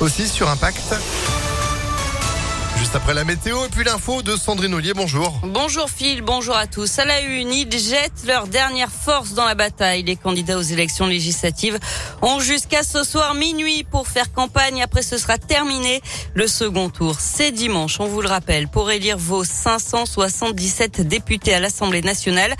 aussi sur Impact. Après la météo et puis l'info de Sandrine Ollier, bonjour. Bonjour Phil, bonjour à tous. À la une, ils jettent leur dernière force dans la bataille. Les candidats aux élections législatives ont jusqu'à ce soir minuit pour faire campagne. Après, ce sera terminé. Le second tour, c'est dimanche, on vous le rappelle, pour élire vos 577 députés à l'Assemblée nationale.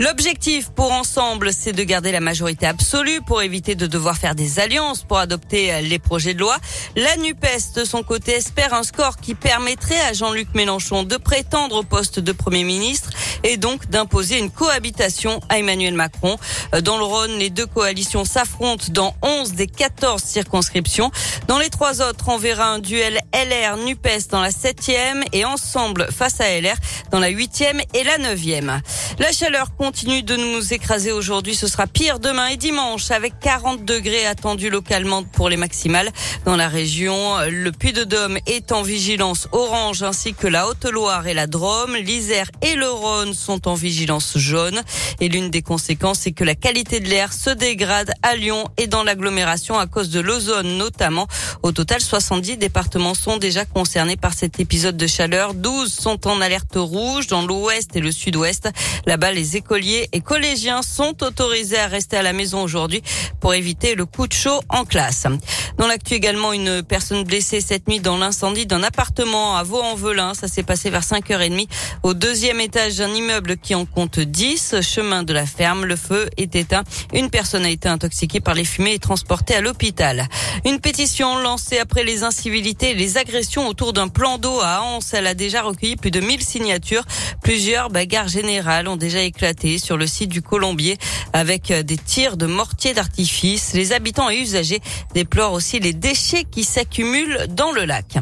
L'objectif pour ensemble, c'est de garder la majorité absolue pour éviter de devoir faire des alliances pour adopter les projets de loi. La NUPES, de son côté, espère un score qui permet à Jean-Luc Mélenchon de prétendre au poste de Premier ministre et donc d'imposer une cohabitation à Emmanuel Macron. Dans le Rhône, les deux coalitions s'affrontent dans 11 des 14 circonscriptions. Dans les trois autres, on verra un duel LR-NUPES dans la 7e et ensemble face à LR dans la 8e et la 9e. La chaleur continue de nous écraser aujourd'hui. Ce sera pire demain et dimanche avec 40 degrés attendus localement pour les maximales. Dans la région, le Puy-de-Dôme est en vigilance orange ainsi que la Haute-Loire et la Drôme. L'Isère et le Rhône sont en vigilance jaune. Et l'une des conséquences, c'est que la qualité de l'air se dégrade à Lyon et dans l'agglomération à cause de l'ozone notamment. Au total, 70 départements sont déjà concernés par cet épisode de chaleur. 12 sont en alerte rouge dans l'ouest et le sud-ouest. Là-bas, les écoliers et collégiens sont autorisés à rester à la maison aujourd'hui pour éviter le coup de chaud en classe. Dans l'actu également, une personne blessée cette nuit dans l'incendie d'un appartement à Vaux-en-Velin. Ça s'est passé vers 5h30 au deuxième étage d'un immeuble qui en compte 10, chemin de la ferme. Le feu est éteint. Une personne a été intoxiquée par les fumées et transportée à l'hôpital. Une pétition lancée après les incivilités et les agressions autour d'un plan d'eau à Anse. Elle a déjà recueilli plus de 1000 signatures. Plusieurs bagarres générales déjà éclaté sur le site du Colombier avec des tirs de mortiers d'artifice. Les habitants et usagers déplorent aussi les déchets qui s'accumulent dans le lac.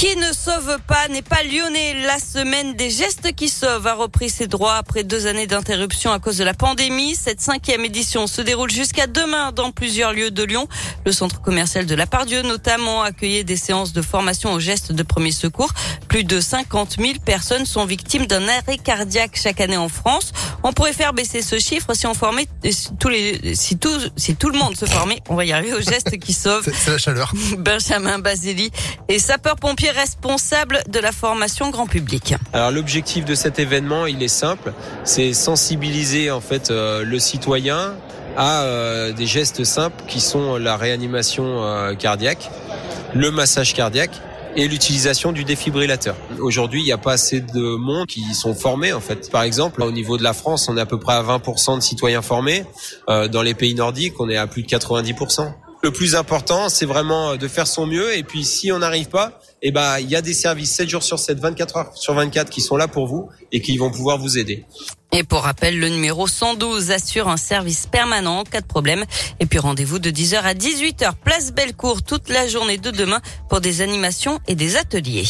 Qui ne sauve pas n'est pas lyonnais. La semaine des gestes qui sauvent a repris ses droits après deux années d'interruption à cause de la pandémie. Cette cinquième édition se déroule jusqu'à demain dans plusieurs lieux de Lyon. Le centre commercial de la Pardieu notamment accueillait des séances de formation aux gestes de premier secours. Plus de 50 000 personnes sont victimes d'un arrêt cardiaque chaque année en France. On pourrait faire baisser ce chiffre si on formait tous les, si tout, si tout le monde se formait. On va y arriver aux gestes qui sauvent. C'est la chaleur. Benjamin Basili et sapeur-pompier responsable de la formation grand public. Alors l'objectif de cet événement, il est simple, c'est sensibiliser en fait euh, le citoyen à euh, des gestes simples qui sont la réanimation euh, cardiaque, le massage cardiaque et l'utilisation du défibrillateur. Aujourd'hui, il n'y a pas assez de monde qui sont formés en fait. Par exemple, au niveau de la France, on est à peu près à 20% de citoyens formés. dans les pays nordiques, on est à plus de 90%. Le plus important, c'est vraiment de faire son mieux. Et puis, si on n'arrive pas, eh ben, il y a des services 7 jours sur 7, 24 heures sur 24 qui sont là pour vous et qui vont pouvoir vous aider. Et pour rappel, le numéro 112 assure un service permanent en cas de problème. Et puis rendez-vous de 10h à 18h, place Bellecour, toute la journée de demain pour des animations et des ateliers.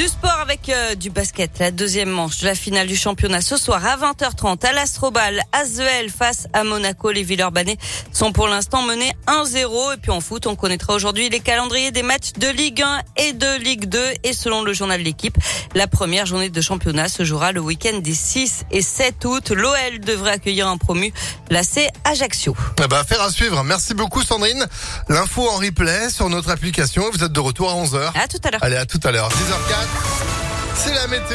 Du sport avec euh, du basket, la deuxième manche de la finale du championnat ce soir à 20h30 à l'Astrobal, Asvel face à Monaco. Les Villeurbanais sont pour l'instant menés 1-0 et puis en foot, on connaîtra aujourd'hui les calendriers des matchs de Ligue 1 et de Ligue 2 et selon le journal de l'équipe, la première journée de championnat se jouera le week-end des 6 et 7 août. L'OL devrait accueillir un promu, la C Ajaccio. Ben, affaire à suivre. Merci beaucoup Sandrine. L'info en replay sur notre application. Vous êtes de retour à 11h. À tout à l'heure. Allez, à tout à l'heure. 10h04. C'est la météo.